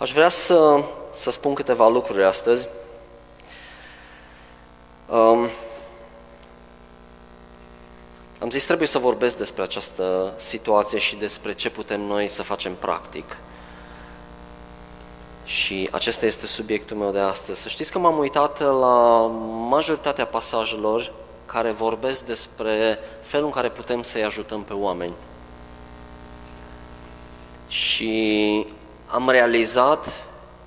Aș vrea să, să spun câteva lucruri astăzi. Um, am zis, trebuie să vorbesc despre această situație și despre ce putem noi să facem practic. Și acesta este subiectul meu de astăzi. Să știți că m-am uitat la majoritatea pasajelor care vorbesc despre felul în care putem să-i ajutăm pe oameni. Și am realizat,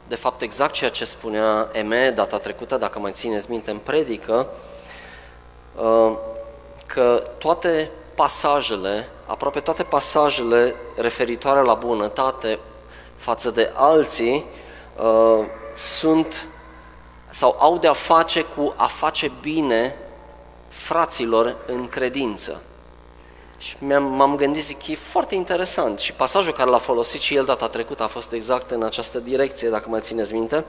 de fapt, exact ceea ce spunea Eme data trecută, dacă mai țineți minte în predică, uh, că toate pasajele, aproape toate pasajele referitoare la bunătate față de alții, uh, sunt sau au de-a face cu a face bine fraților în credință. Și m-am gândit, zic, e foarte interesant. Și pasajul care l-a folosit și el data trecută a fost exact în această direcție, dacă mai țineți minte.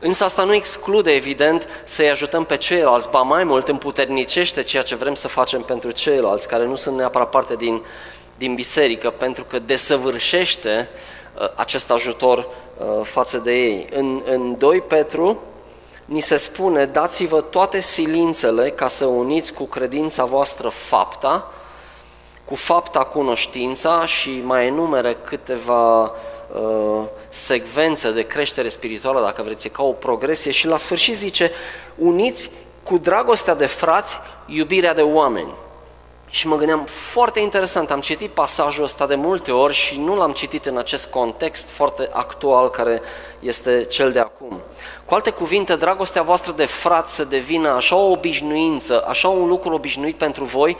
Însă asta nu exclude, evident, să-i ajutăm pe ceilalți, ba mai mult împuternicește ceea ce vrem să facem pentru ceilalți, care nu sunt neapărat parte din, din biserică, pentru că desăvârșește uh, acest ajutor uh, față de ei. În, în 2 Petru ni se spune, dați-vă toate silințele ca să uniți cu credința voastră fapta, cu fapta cunoștința și mai enumeră câteva uh, secvențe de creștere spirituală, dacă vreți, ca o progresie și la sfârșit zice, uniți cu dragostea de frați iubirea de oameni. Și mă gândeam, foarte interesant, am citit pasajul ăsta de multe ori și nu l-am citit în acest context foarte actual care este cel de acum. Cu alte cuvinte, dragostea voastră de frat să devină așa o obișnuință, așa un lucru obișnuit pentru voi,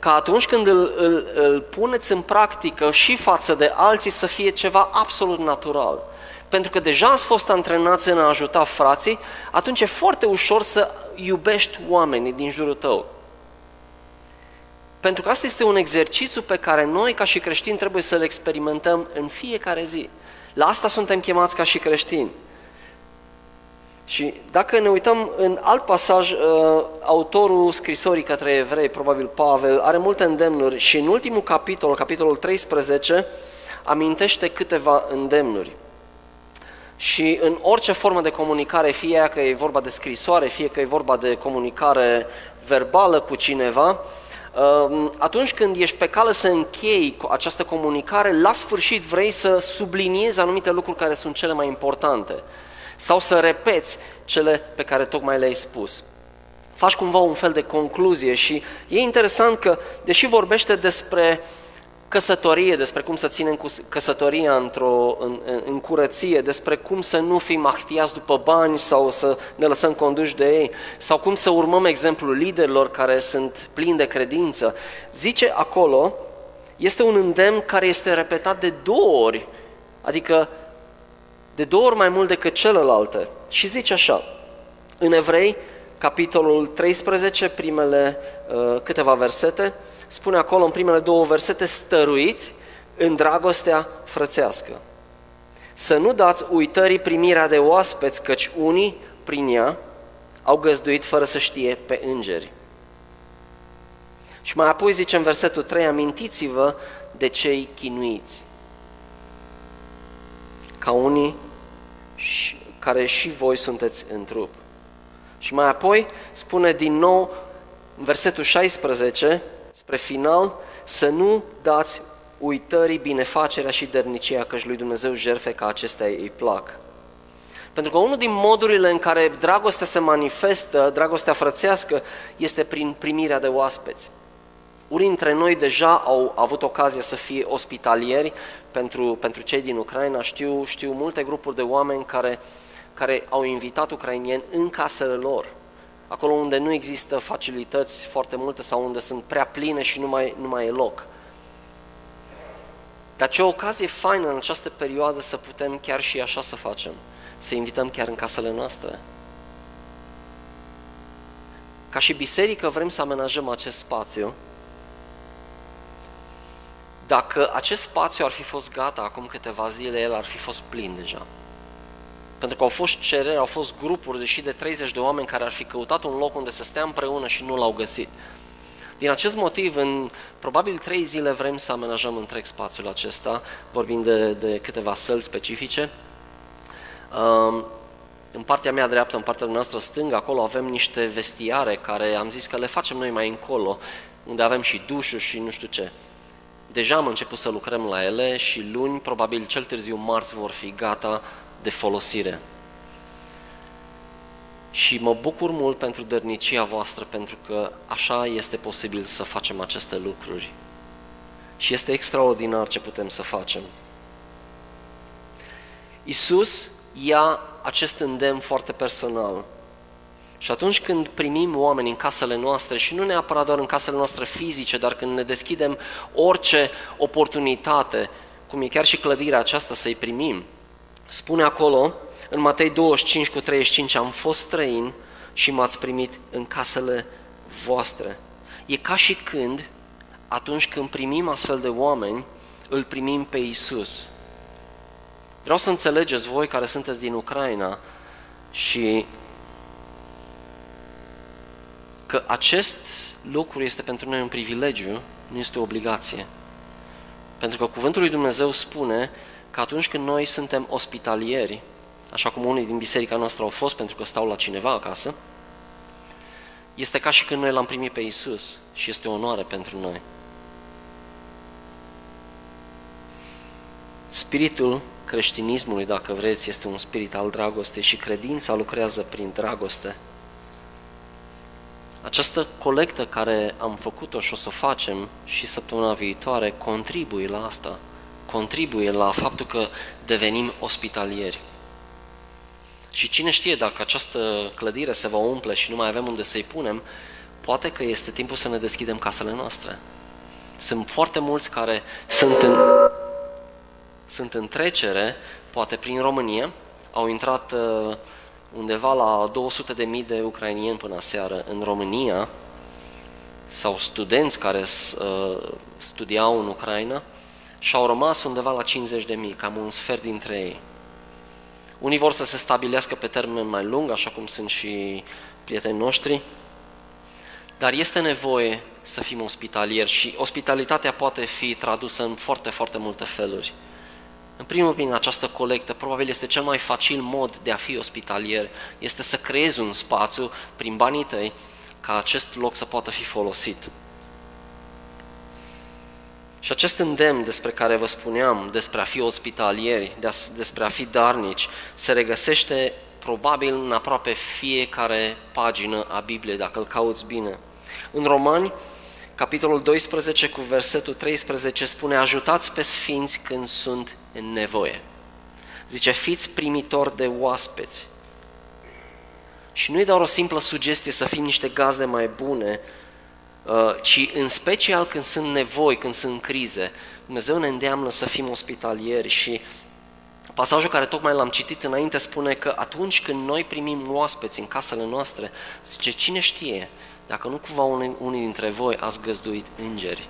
ca atunci când îl, îl, îl puneți în practică și față de alții să fie ceva absolut natural. Pentru că deja ați fost antrenați în a ajuta frații, atunci e foarte ușor să iubești oamenii din jurul tău. Pentru că asta este un exercițiu pe care noi, ca și creștini, trebuie să-l experimentăm în fiecare zi. La asta suntem chemați ca și creștini. Și dacă ne uităm în alt pasaj, uh, autorul scrisorii către evrei, probabil Pavel, are multe îndemnuri și în ultimul capitol, capitolul 13, amintește câteva îndemnuri. Și în orice formă de comunicare, fie că e vorba de scrisoare, fie că e vorba de comunicare verbală cu cineva, uh, atunci când ești pe cale să închei această comunicare, la sfârșit vrei să subliniezi anumite lucruri care sunt cele mai importante sau să repeți cele pe care tocmai le-ai spus. Faci cumva un fel de concluzie și e interesant că, deși vorbește despre căsătorie, despre cum să ținem căsătoria într-o, în, în curăție, despre cum să nu fim ahtiați după bani sau să ne lăsăm conduși de ei, sau cum să urmăm exemplul liderilor care sunt plini de credință. Zice acolo, este un îndemn care este repetat de două ori, adică de două ori mai mult decât celelalte. Și zice așa, în Evrei, capitolul 13, primele uh, câteva versete, spune acolo în primele două versete, stăruiți în dragostea frățească. Să nu dați uitării primirea de oaspeți, căci unii, prin ea, au găzduit fără să știe pe îngeri. Și mai apoi zice în versetul 3, amintiți-vă de cei chinuiți ca unii care și voi sunteți în trup. Și mai apoi spune din nou în versetul 16, spre final, să nu dați uitării binefacerea și dărnicia, căci lui Dumnezeu jerfe ca acestea îi plac. Pentru că unul din modurile în care dragostea se manifestă, dragostea frățească, este prin primirea de oaspeți. Unii dintre noi deja au avut ocazia să fie ospitalieri pentru, pentru cei din Ucraina. Știu, știu multe grupuri de oameni care, care au invitat ucrainieni în casele lor, acolo unde nu există facilități foarte multe sau unde sunt prea pline și nu mai, nu mai e loc. Dar ce o ocazie faină în această perioadă să putem chiar și așa să facem, să invităm chiar în casele noastre. Ca și biserică vrem să amenajăm acest spațiu dacă acest spațiu ar fi fost gata acum câteva zile, el ar fi fost plin deja. Pentru că au fost cereri, au fost grupuri de și de 30 de oameni care ar fi căutat un loc unde să stea împreună și nu l-au găsit. Din acest motiv, în probabil trei zile vrem să amenajăm întreg spațiul acesta, vorbind de, de câteva săli specifice, Um, în partea mea dreaptă, în partea noastră stângă, acolo avem niște vestiare care am zis că le facem noi mai încolo, unde avem și dușuri și nu știu ce. Deja am început să lucrăm la ele și luni, probabil cel târziu marți, vor fi gata de folosire. Și mă bucur mult pentru dărnicia voastră, pentru că așa este posibil să facem aceste lucruri. Și este extraordinar ce putem să facem. Isus ia acest îndemn foarte personal. Și atunci când primim oameni în casele noastre, și nu neapărat doar în casele noastre fizice, dar când ne deschidem orice oportunitate, cum e chiar și clădirea aceasta, să-i primim, spune acolo, în Matei 25 cu 35, am fost străin și m-ați primit în casele voastre. E ca și când, atunci când primim astfel de oameni, îl primim pe Isus. Vreau să înțelegeți voi care sunteți din Ucraina și că acest lucru este pentru noi un privilegiu, nu este o obligație. Pentru că Cuvântul lui Dumnezeu spune că atunci când noi suntem ospitalieri, așa cum unii din biserica noastră au fost pentru că stau la cineva acasă, este ca și când noi l-am primit pe Isus și este o onoare pentru noi. Spiritul creștinismului, dacă vreți, este un spirit al dragostei și credința lucrează prin dragoste. Această colectă care am făcut-o și o să o facem și săptămâna viitoare contribuie la asta, contribuie la faptul că devenim ospitalieri. Și cine știe dacă această clădire se va umple și nu mai avem unde să-i punem, poate că este timpul să ne deschidem casele noastre. Sunt foarte mulți care sunt în, sunt în trecere, poate prin România, au intrat uh, undeva la 200 de mii de ucrainieni până seară în România, sau studenți care uh, studiau în Ucraina, și au rămas undeva la 50 de mii, cam un sfert dintre ei. Unii vor să se stabilească pe termen mai lung, așa cum sunt și prietenii noștri, dar este nevoie să fim ospitalieri și ospitalitatea poate fi tradusă în foarte, foarte multe feluri. În primul rând, această colectă probabil este cel mai facil mod de a fi ospitalier, este să creezi un spațiu prin banii tăi ca acest loc să poată fi folosit. Și acest îndemn despre care vă spuneam, despre a fi ospitalieri, despre a fi darnici, se regăsește probabil în aproape fiecare pagină a Bibliei, dacă îl cauți bine. În Romani, capitolul 12 cu versetul 13 spune Ajutați pe sfinți când sunt în nevoie. Zice, fiți primitori de oaspeți. Și nu e doar o simplă sugestie să fim niște gazde mai bune, uh, ci în special când sunt nevoi, când sunt crize. Dumnezeu ne îndeamnă să fim ospitalieri și pasajul care tocmai l-am citit înainte spune că atunci când noi primim oaspeți în casele noastre, zice, cine știe, dacă nu cumva unii, unii dintre voi ați găzduit îngeri.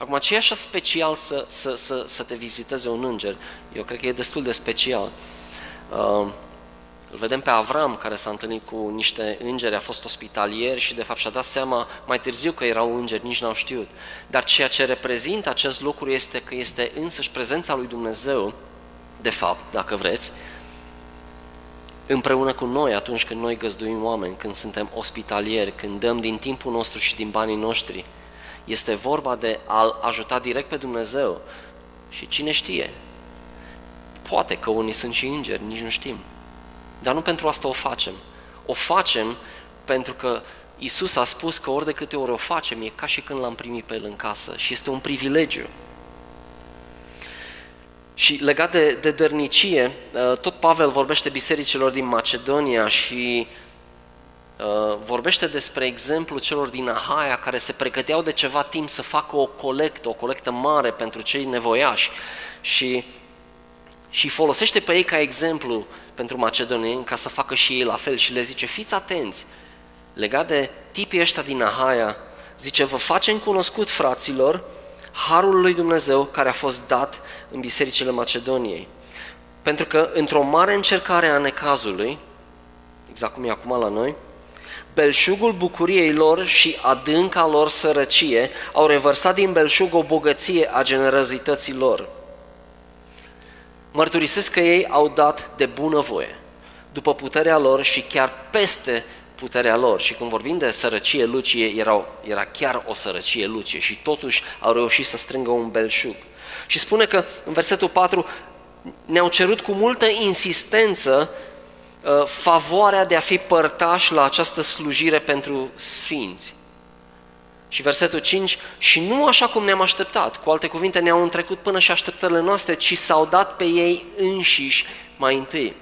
Acum, ce e așa special să, să, să, să te viziteze un înger? Eu cred că e destul de special. Uh, îl vedem pe Avram, care s-a întâlnit cu niște îngeri, a fost ospitalier și de fapt și-a dat seama mai târziu că erau îngeri, nici n-au știut. Dar ceea ce reprezintă acest lucru este că este însăși prezența lui Dumnezeu, de fapt, dacă vreți, împreună cu noi atunci când noi găzduim oameni, când suntem ospitalieri, când dăm din timpul nostru și din banii noștri. Este vorba de a ajuta direct pe Dumnezeu. Și cine știe? Poate că unii sunt și îngeri, nici nu știm. Dar nu pentru asta o facem. O facem pentru că Isus a spus că ori de câte ori o facem, e ca și când l-am primit pe El în casă și este un privilegiu. Și legat de, de dărnicie, uh, tot Pavel vorbește bisericilor din Macedonia și uh, vorbește despre exemplu celor din Ahaia care se pregăteau de ceva timp să facă o colectă, o colectă mare pentru cei nevoiași și, și folosește pe ei ca exemplu pentru macedonieni ca să facă și ei la fel și le zice fiți atenți, legat de tipii ăștia din Ahaia, zice vă facem cunoscut fraților harul lui Dumnezeu care a fost dat în bisericile Macedoniei. Pentru că într-o mare încercare a necazului, exact cum e acum la noi, belșugul bucuriei lor și adânca lor sărăcie au revărsat din belșug o bogăție a generozității lor. Mărturisesc că ei au dat de bunăvoie, după puterea lor și chiar peste puterea lor. Și când vorbim de sărăcie lucie, erau, era chiar o sărăcie lucie și totuși au reușit să strângă un belșug. Și spune că în versetul 4 ne-au cerut cu multă insistență uh, favoarea de a fi părtași la această slujire pentru sfinți. Și versetul 5, și nu așa cum ne-am așteptat, cu alte cuvinte ne-au întrecut până și așteptările noastre, ci s-au dat pe ei înșiși mai întâi.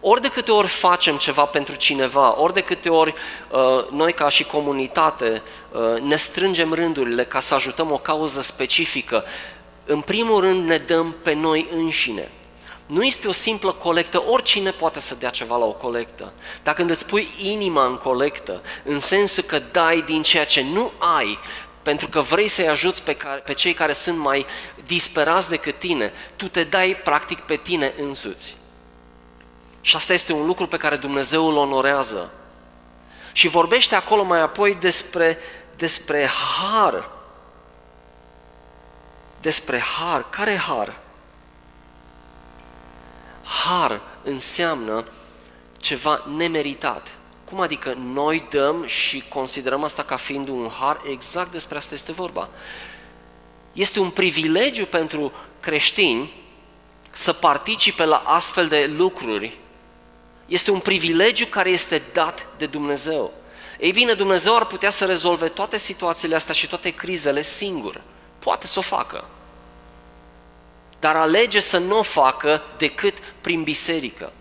Ori de câte ori facem ceva pentru cineva, ori de câte ori uh, noi ca și comunitate uh, ne strângem rândurile ca să ajutăm o cauză specifică, în primul rând ne dăm pe noi înșine. Nu este o simplă colectă, oricine poate să dea ceva la o colectă. Dacă când îți pui inima în colectă, în sensul că dai din ceea ce nu ai, pentru că vrei să-i ajuți pe, care, pe cei care sunt mai disperați decât tine, tu te dai practic pe tine însuți. Și asta este un lucru pe care Dumnezeu îl onorează. Și vorbește acolo mai apoi despre, despre har. Despre har. Care har? Har înseamnă ceva nemeritat. Cum adică noi dăm și considerăm asta ca fiind un har? Exact despre asta este vorba. Este un privilegiu pentru creștini să participe la astfel de lucruri. Este un privilegiu care este dat de Dumnezeu. Ei bine, Dumnezeu ar putea să rezolve toate situațiile astea și toate crizele singur. Poate să o facă dar alege să nu o facă decât prin biserică.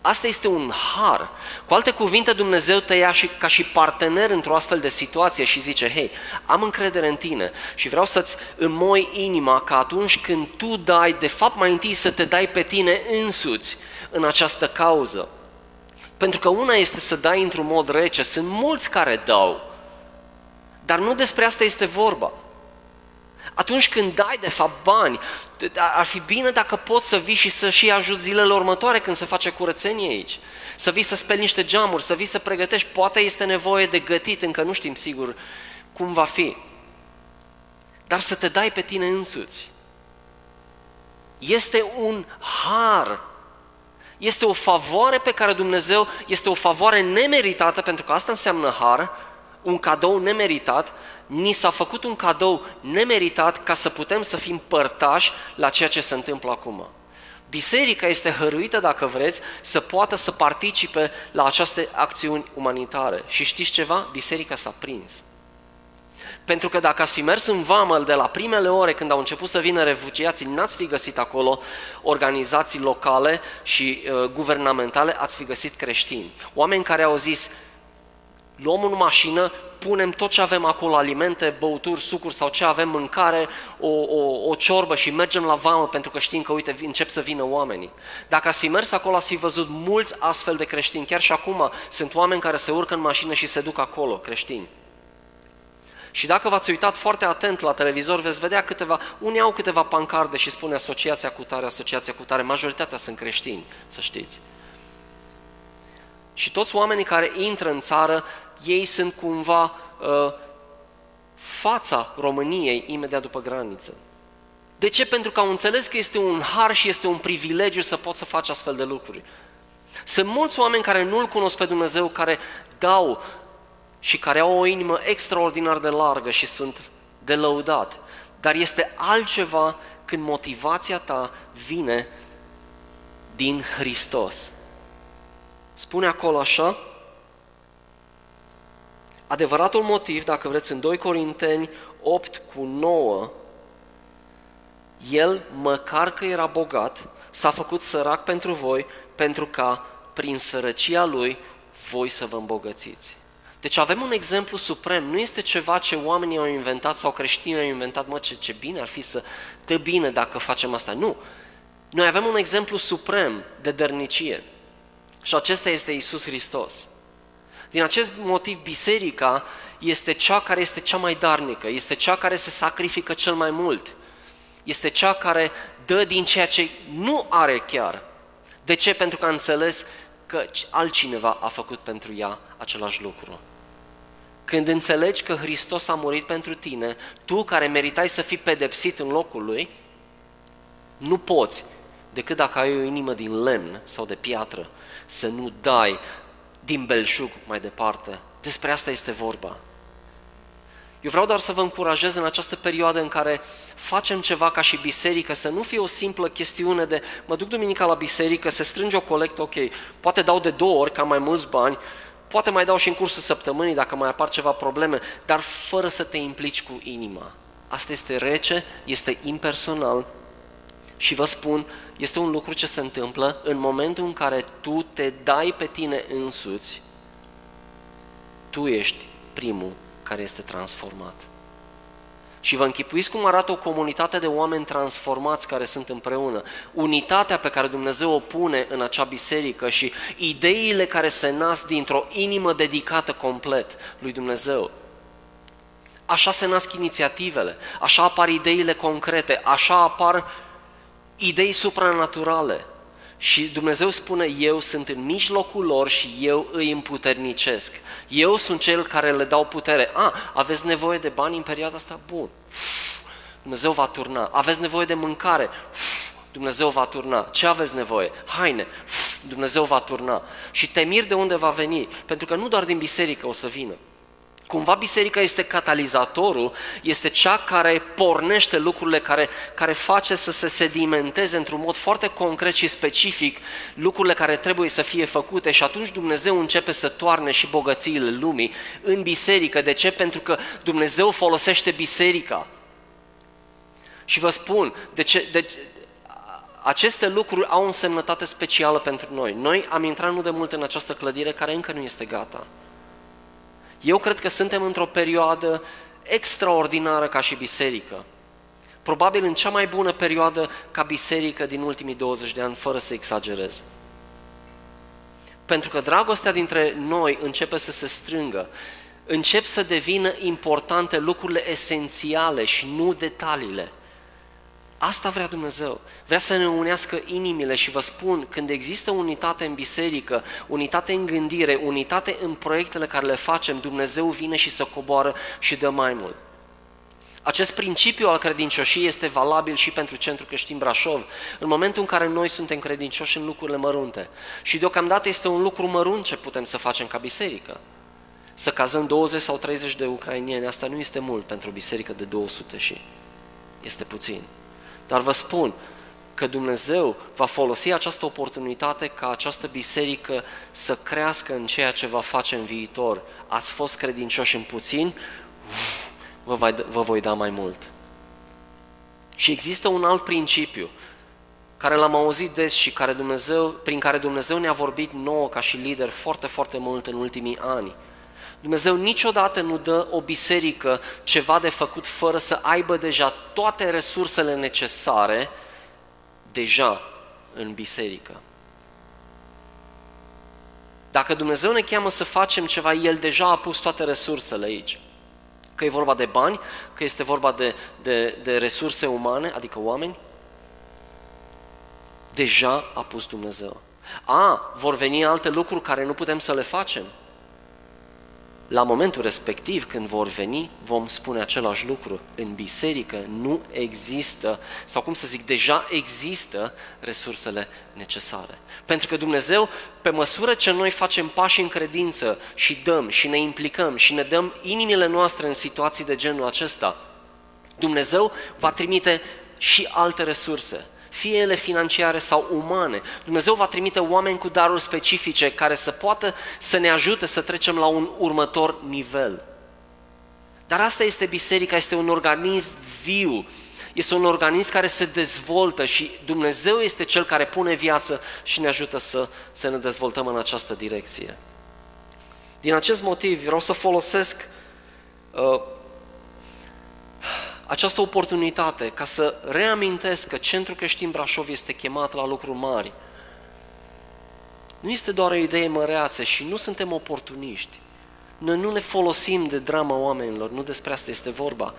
Asta este un har. Cu alte cuvinte, Dumnezeu te ia și, ca și partener într-o astfel de situație și zice, hei, am încredere în tine și vreau să-ți înmoi inima ca atunci când tu dai, de fapt mai întâi să te dai pe tine însuți în această cauză. Pentru că una este să dai într-un mod rece, sunt mulți care dau, dar nu despre asta este vorba. Atunci când dai, de fapt, bani, ar fi bine dacă poți să vii și să și ajuți zilele următoare când se face curățenie aici. Să vii să speli niște geamuri, să vii să pregătești. Poate este nevoie de gătit, încă nu știm sigur cum va fi. Dar să te dai pe tine însuți. Este un har. Este o favoare pe care Dumnezeu, este o favoare nemeritată, pentru că asta înseamnă har, un cadou nemeritat, ni s-a făcut un cadou nemeritat ca să putem să fim părtași la ceea ce se întâmplă acum. Biserica este hăruită, dacă vreți, să poată să participe la aceste acțiuni umanitare. Și știți ceva? Biserica s-a prins. Pentru că dacă ați fi mers în vamă de la primele ore când au început să vină refugiații, n-ați fi găsit acolo organizații locale și uh, guvernamentale, ați fi găsit creștini. Oameni care au zis, luăm în mașină, punem tot ce avem acolo, alimente, băuturi, sucuri sau ce avem, mâncare, o, o, o ciorbă și mergem la vamă pentru că știm că, uite, încep să vină oamenii. Dacă ați fi mers acolo, ați fi văzut mulți astfel de creștini. Chiar și acum sunt oameni care se urcă în mașină și se duc acolo, creștini. Și dacă v-ați uitat foarte atent la televizor, veți vedea câteva, unii au câteva pancarde și spune asociația cu tare, asociația cu tare, majoritatea sunt creștini, să știți. Și toți oamenii care intră în țară, ei sunt cumva uh, fața României imediat după graniță. De ce? Pentru că au înțeles că este un har și este un privilegiu să poți să faci astfel de lucruri. Sunt mulți oameni care nu-L cunosc pe Dumnezeu, care dau și care au o inimă extraordinar de largă și sunt de lăudat. Dar este altceva când motivația ta vine din Hristos. Spune acolo așa, adevăratul motiv, dacă vreți, în 2 Corinteni 8 cu 9, el, măcar că era bogat, s-a făcut sărac pentru voi, pentru ca prin sărăcia lui voi să vă îmbogățiți. Deci avem un exemplu suprem, nu este ceva ce oamenii au inventat sau creștinii au inventat, mă, ce, ce bine ar fi să dă bine dacă facem asta. Nu. Noi avem un exemplu suprem de dărnicie. Și acesta este Isus Hristos. Din acest motiv, biserica este cea care este cea mai darnică, este cea care se sacrifică cel mai mult, este cea care dă din ceea ce nu are chiar. De ce? Pentru că a înțeles că altcineva a făcut pentru ea același lucru. Când înțelegi că Hristos a murit pentru tine, tu care meritai să fii pedepsit în locul lui, Nu poți, decât dacă ai o inimă din lemn sau de piatră, să nu dai din belșug mai departe. Despre asta este vorba. Eu vreau doar să vă încurajez în această perioadă în care facem ceva ca și biserică, să nu fie o simplă chestiune de mă duc duminica la biserică, se strânge o colectă, ok, poate dau de două ori ca mai mulți bani, poate mai dau și în cursul săptămânii dacă mai apar ceva probleme, dar fără să te implici cu inima. Asta este rece, este impersonal și vă spun, este un lucru ce se întâmplă în momentul în care tu te dai pe tine însuți, tu ești primul care este transformat. Și vă închipuiți cum arată o comunitate de oameni transformați care sunt împreună. Unitatea pe care Dumnezeu o pune în acea biserică și ideile care se nasc dintr-o inimă dedicată complet lui Dumnezeu. Așa se nasc inițiativele, așa apar ideile concrete, așa apar idei supranaturale. Și Dumnezeu spune, eu sunt în mijlocul lor și eu îi împuternicesc. Eu sunt cel care le dau putere. A, aveți nevoie de bani în perioada asta? Bun. Dumnezeu va turna. Aveți nevoie de mâncare? Dumnezeu va turna. Ce aveți nevoie? Haine. Dumnezeu va turna. Și te mir de unde va veni, pentru că nu doar din biserică o să vină. Cumva biserica este catalizatorul, este cea care pornește lucrurile, care, care face să se sedimenteze într-un mod foarte concret și specific lucrurile care trebuie să fie făcute și atunci Dumnezeu începe să toarne și bogățiile lumii în biserică. De ce? Pentru că Dumnezeu folosește biserica. Și vă spun, de ce, de, aceste lucruri au o însemnătate specială pentru noi. Noi am intrat nu de mult în această clădire care încă nu este gata. Eu cred că suntem într-o perioadă extraordinară ca și biserică. Probabil în cea mai bună perioadă ca biserică din ultimii 20 de ani, fără să exagerez. Pentru că dragostea dintre noi începe să se strângă, încep să devină importante lucrurile esențiale și nu detaliile. Asta vrea Dumnezeu. Vrea să ne unească inimile și vă spun, când există unitate în biserică, unitate în gândire, unitate în proiectele care le facem, Dumnezeu vine și să coboară și dă mai mult. Acest principiu al credincioșiei este valabil și pentru Centrul Creștin Brașov, în momentul în care noi suntem credincioși în lucrurile mărunte. Și deocamdată este un lucru mărunt ce putem să facem ca biserică. Să cazăm 20 sau 30 de ucrainieni, asta nu este mult pentru o biserică de 200 și este puțin. Dar vă spun că Dumnezeu va folosi această oportunitate ca această biserică să crească în ceea ce va face în viitor. Ați fost credincioși în puțin, vă, voi, vă voi da mai mult. Și există un alt principiu care l-am auzit des și care Dumnezeu, prin care Dumnezeu ne-a vorbit nouă ca și lider foarte, foarte mult în ultimii ani. Dumnezeu niciodată nu dă o biserică ceva de făcut fără să aibă deja toate resursele necesare deja în biserică. Dacă Dumnezeu ne cheamă să facem ceva, El deja a pus toate resursele aici. Că e vorba de bani, că este vorba de, de, de resurse umane, adică oameni, deja a pus Dumnezeu. A, vor veni alte lucruri care nu putem să le facem la momentul respectiv, când vor veni, vom spune același lucru. În biserică nu există, sau cum să zic, deja există resursele necesare. Pentru că Dumnezeu, pe măsură ce noi facem pași în credință și dăm și ne implicăm și ne dăm inimile noastre în situații de genul acesta, Dumnezeu va trimite și alte resurse fie ele financiare sau umane. Dumnezeu va trimite oameni cu daruri specifice care să poată să ne ajute să trecem la un următor nivel. Dar asta este biserica, este un organism viu, este un organism care se dezvoltă și Dumnezeu este Cel care pune viață și ne ajută să, să ne dezvoltăm în această direcție. Din acest motiv vreau să folosesc uh, această oportunitate ca să reamintesc că Centrul Creștin Brașov este chemat la lucruri mari. Nu este doar o idee măreață și nu suntem oportuniști. Noi nu ne folosim de drama oamenilor, nu despre asta este vorba.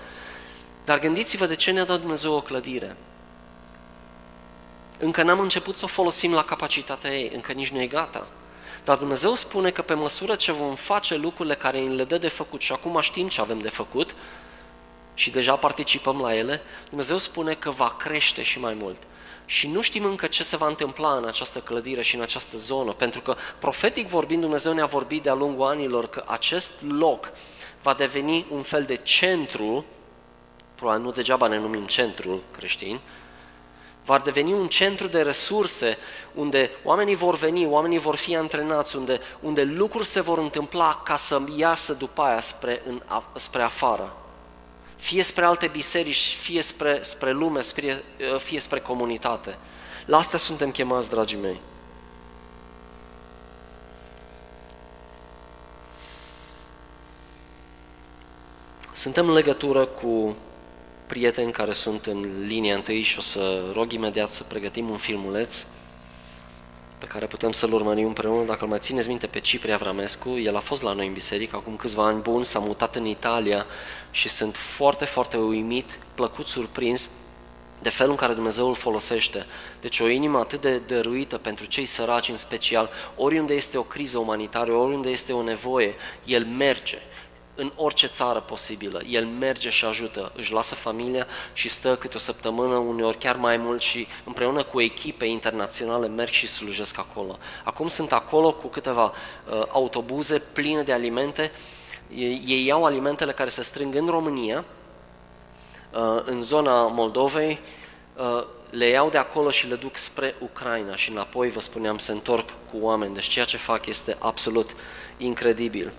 Dar gândiți-vă de ce ne-a dat Dumnezeu o clădire. Încă n-am început să o folosim la capacitatea ei, încă nici nu e gata. Dar Dumnezeu spune că pe măsură ce vom face lucrurile care îi le dă de făcut și acum știm ce avem de făcut, și deja participăm la ele, Dumnezeu spune că va crește și mai mult. și nu știm încă ce se va întâmpla în această clădire și în această zonă, pentru că profetic vorbind Dumnezeu ne-a vorbit de-a lungul anilor că acest loc va deveni un fel de centru, probabil nu degeaba ne numim centrul creștin, va deveni un centru de resurse unde oamenii vor veni, oamenii vor fi antrenați, unde, unde lucruri se vor întâmpla ca să iasă după aia spre, în, spre afară. Fie spre alte biserici, fie spre, spre lume, spre, fie spre comunitate. La asta suntem chemați, dragii mei. Suntem în legătură cu prieteni care sunt în linia întâi și o să rog imediat să pregătim un filmuleț pe care putem să-l urmărim împreună. Dacă îl mai țineți minte pe Cipri Avramescu, el a fost la noi în biserică acum câțiva ani buni, s-a mutat în Italia și sunt foarte, foarte uimit, plăcut surprins de felul în care Dumnezeu îl folosește. Deci o inimă atât de dăruită pentru cei săraci în special, oriunde este o criză umanitară, oriunde este o nevoie, el merge în orice țară posibilă. El merge și ajută, își lasă familia și stă câte o săptămână, uneori chiar mai mult și împreună cu echipe internaționale merg și slujesc acolo. Acum sunt acolo cu câteva uh, autobuze pline de alimente. Ei, ei iau alimentele care se strâng în România, uh, în zona Moldovei, uh, le iau de acolo și le duc spre Ucraina și înapoi, vă spuneam, se întorc cu oameni. Deci ceea ce fac este absolut incredibil.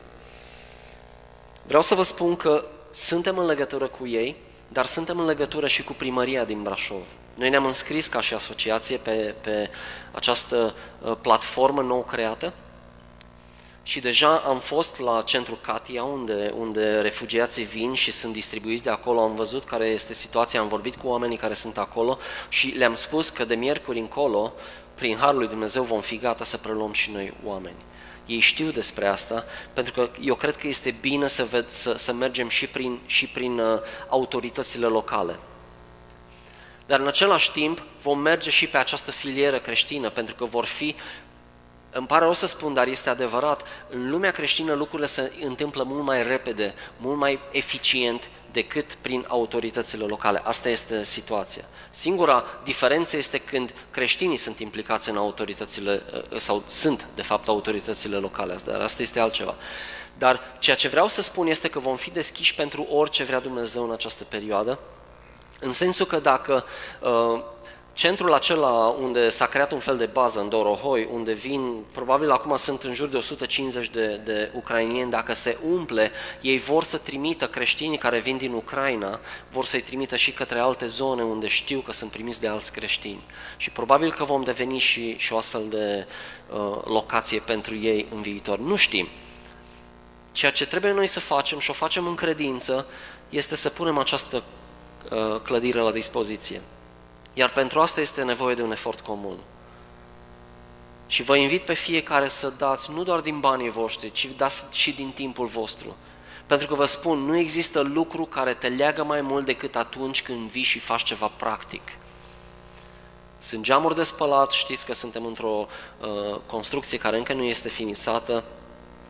Vreau să vă spun că suntem în legătură cu ei, dar suntem în legătură și cu primăria din Brașov. Noi ne-am înscris ca și asociație pe, pe această uh, platformă nou creată și deja am fost la centrul Katia, unde, unde refugiații vin și sunt distribuiți de acolo. Am văzut care este situația, am vorbit cu oamenii care sunt acolo și le-am spus că de miercuri încolo, prin Harul lui Dumnezeu, vom fi gata să preluăm și noi oameni. Ei știu despre asta, pentru că eu cred că este bine să, ved, să, să mergem și prin, și prin uh, autoritățile locale. Dar în același timp vom merge și pe această filieră creștină, pentru că vor fi îmi pare rău să spun, dar este adevărat, în lumea creștină lucrurile se întâmplă mult mai repede, mult mai eficient decât prin autoritățile locale. Asta este situația. Singura diferență este când creștinii sunt implicați în autoritățile, uh, sau sunt, de fapt, autoritățile locale, dar asta este altceva. Dar ceea ce vreau să spun este că vom fi deschiși pentru orice vrea Dumnezeu în această perioadă, în sensul că dacă uh, Centrul acela unde s-a creat un fel de bază în Dorohoi, unde vin, probabil acum sunt în jur de 150 de, de ucrainieni, dacă se umple, ei vor să trimită creștinii care vin din Ucraina, vor să-i trimită și către alte zone unde știu că sunt primiți de alți creștini. Și probabil că vom deveni și, și o astfel de uh, locație pentru ei în viitor. Nu știm. Ceea ce trebuie noi să facem și o facem în credință este să punem această uh, clădire la dispoziție. Iar pentru asta este nevoie de un efort comun. Și vă invit pe fiecare să dați nu doar din banii voștri, ci dați și din timpul vostru. Pentru că vă spun, nu există lucru care te leagă mai mult decât atunci când vii și faci ceva practic. Sunt geamuri de spălat, știți că suntem într-o uh, construcție care încă nu este finisată,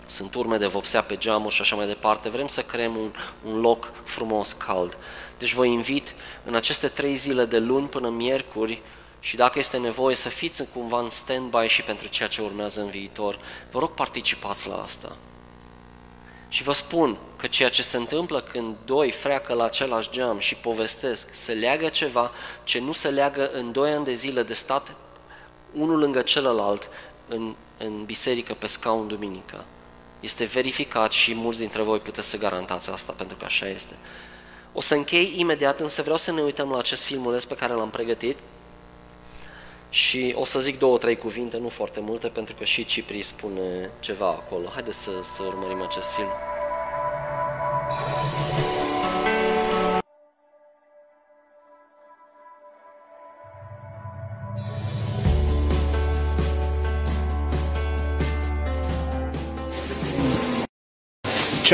sunt urme de vopsea pe geamuri și așa mai departe. Vrem să creăm un, un loc frumos, cald. Deci vă invit în aceste trei zile de luni până miercuri și dacă este nevoie să fiți cumva în stand-by și pentru ceea ce urmează în viitor, vă rog participați la asta. Și vă spun că ceea ce se întâmplă când doi freacă la același geam și povestesc, se leagă ceva ce nu se leagă în doi ani de zile de stat unul lângă celălalt în, în biserică pe scaun duminică. Este verificat și mulți dintre voi puteți să garantați asta, pentru că așa este. O să închei imediat, însă vreau să ne uităm la acest filmuleț pe care l-am pregătit și o să zic două, trei cuvinte, nu foarte multe, pentru că și Cipri spune ceva acolo. Haideți să, să urmărim acest film.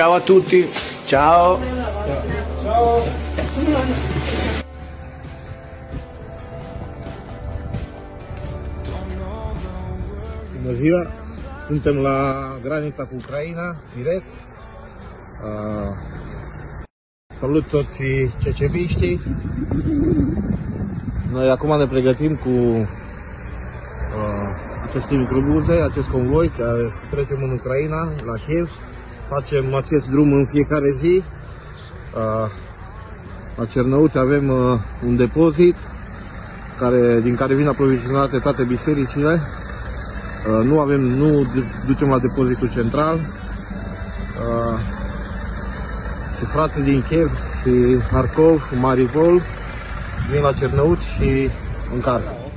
Ciao a tutti, ciao. Ciao. Bună ziua! Suntem la granița cu Ucraina, direct. Uh, salut toți cecebiștii. Noi acum ne pregătim cu uh, aceste microbuze, acest convoi care trecem în Ucraina, la Kiev. Facem acest drum în fiecare zi. Uh, la Cernăuți avem uh, un depozit care, din care vin aprovizionate toate bisericile. Uh, nu avem, nu ducem la depozitul central. Uh, și frații din Kiev și Harkov, Maripol vin la Cernăuți și încarcă.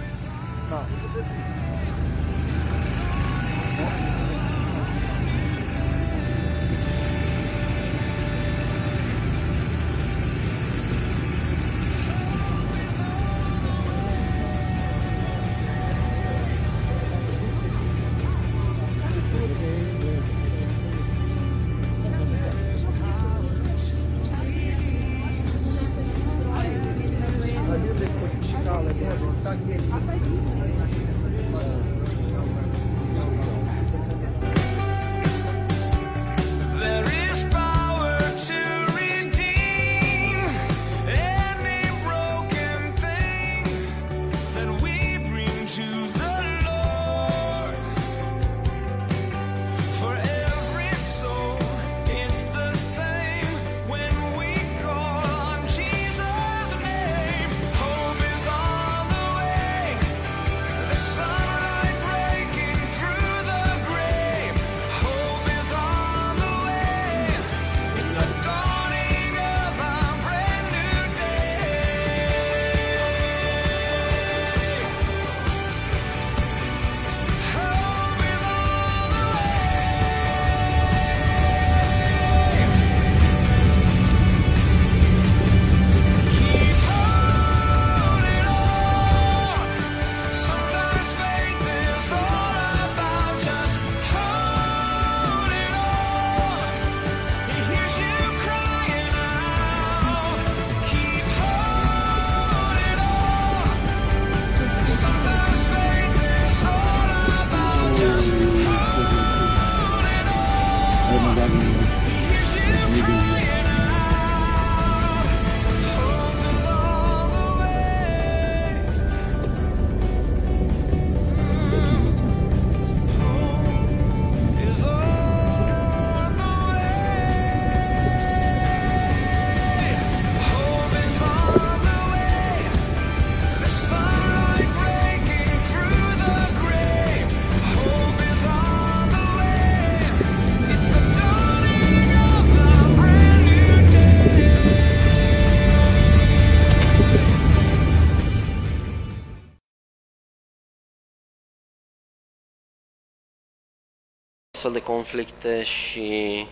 Astfel de conflicte și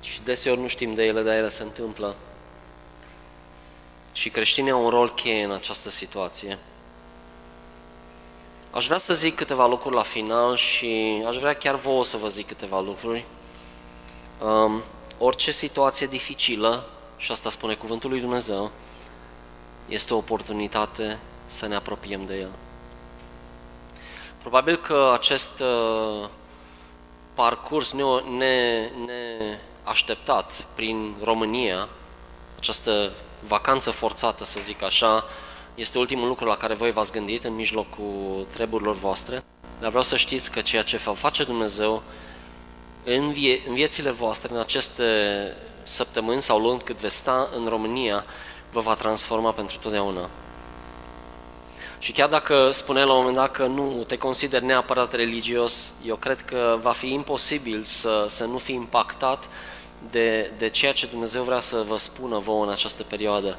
și deseori nu știm de ele, dar ele se întâmplă. Și creștinii au un rol cheie în această situație. Aș vrea să zic câteva lucruri la final și aș vrea chiar vouă să vă zic câteva lucruri. Um, orice situație dificilă, și asta spune cuvântul lui Dumnezeu, este o oportunitate să ne apropiem de El. Probabil că acest uh, parcurs ne- ne- neașteptat prin România, această vacanță forțată, să zic așa, este ultimul lucru la care voi v-ați gândit în mijlocul treburilor voastre, dar vreau să știți că ceea ce va face Dumnezeu în, vie- în viețile voastre, în aceste săptămâni sau luni cât veți sta în România, vă va transforma pentru totdeauna. Și chiar dacă spune la un moment dat că nu te consideri neapărat religios, eu cred că va fi imposibil să, să nu fii impactat de, de ceea ce Dumnezeu vrea să vă spună vouă în această perioadă.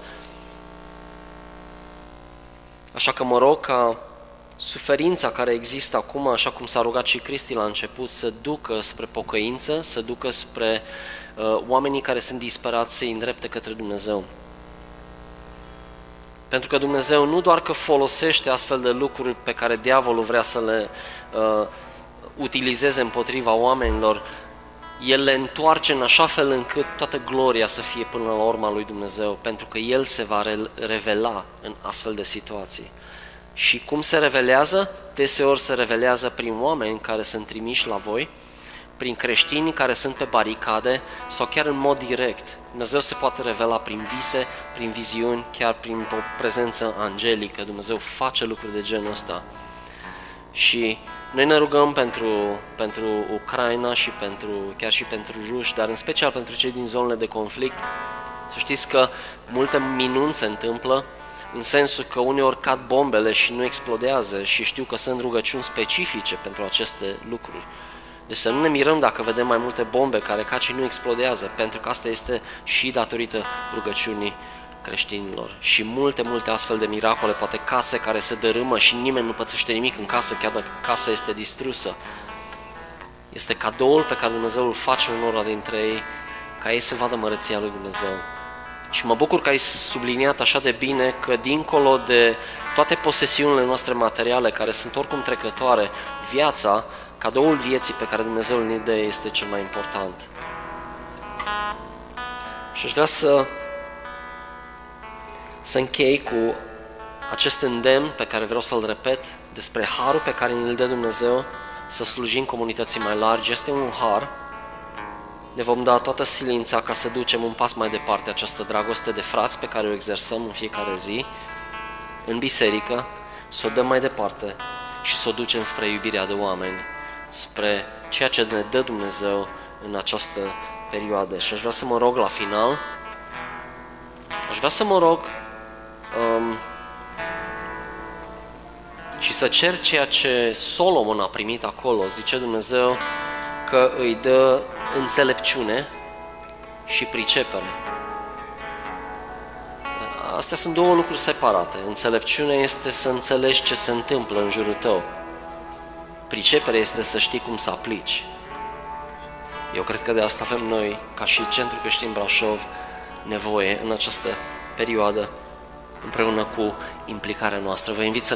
Așa că mă rog ca suferința care există acum, așa cum s-a rugat și Cristi la început, să ducă spre pocăință, să ducă spre uh, oamenii care sunt disperați să-i îndrepte către Dumnezeu. Pentru că Dumnezeu nu doar că folosește astfel de lucruri pe care diavolul vrea să le uh, utilizeze împotriva oamenilor, El le întoarce în așa fel încât toată gloria să fie până la urma lui Dumnezeu, pentru că El se va re- revela în astfel de situații. Și cum se revelează? Deseori se revelează prin oameni care sunt trimiși la voi, prin creștini care sunt pe baricade sau chiar în mod direct. Dumnezeu se poate revela prin vise, prin viziuni, chiar prin o prezență angelică. Dumnezeu face lucruri de genul ăsta. Și noi ne rugăm pentru, pentru Ucraina și pentru, chiar și pentru ruși, dar în special pentru cei din zonele de conflict. Să știți că multe minuni se întâmplă în sensul că uneori cad bombele și nu explodează și știu că sunt rugăciuni specifice pentru aceste lucruri. Deci să nu ne mirăm dacă vedem mai multe bombe care cad și nu explodează, pentru că asta este și datorită rugăciunii creștinilor. Și multe, multe astfel de miracole, poate case care se dărâmă și nimeni nu pățește nimic în casă, chiar dacă casa este distrusă. Este cadoul pe care Dumnezeu îl face unora dintre ei, ca ei să vadă mărăția lui Dumnezeu. Și mă bucur că ai subliniat așa de bine că dincolo de toate posesiunile noastre materiale, care sunt oricum trecătoare, viața, cadoul vieții pe care Dumnezeu ne dă este cel mai important. Și aș vrea să, să închei cu acest îndemn pe care vreau să-l repet despre harul pe care ne-l dă Dumnezeu să slujim comunității mai largi. Este un har ne vom da toată silința ca să ducem un pas mai departe această dragoste de frați pe care o exersăm în fiecare zi în biserică, să o dăm mai departe și să o ducem spre iubirea de oameni, spre ceea ce ne dă Dumnezeu în această perioadă. Și aș vrea să mă rog la final, aș vrea să mă rog um, și să cer ceea ce Solomon a primit acolo. Zice Dumnezeu că îi dă înțelepciune și pricepere. Astea sunt două lucruri separate. Înțelepciune este să înțelegi ce se întâmplă în jurul tău. Pricepere este să știi cum să aplici. Eu cred că de asta avem noi, ca și Centrul Creștin Brașov, nevoie în această perioadă, împreună cu implicarea noastră. Vă invit să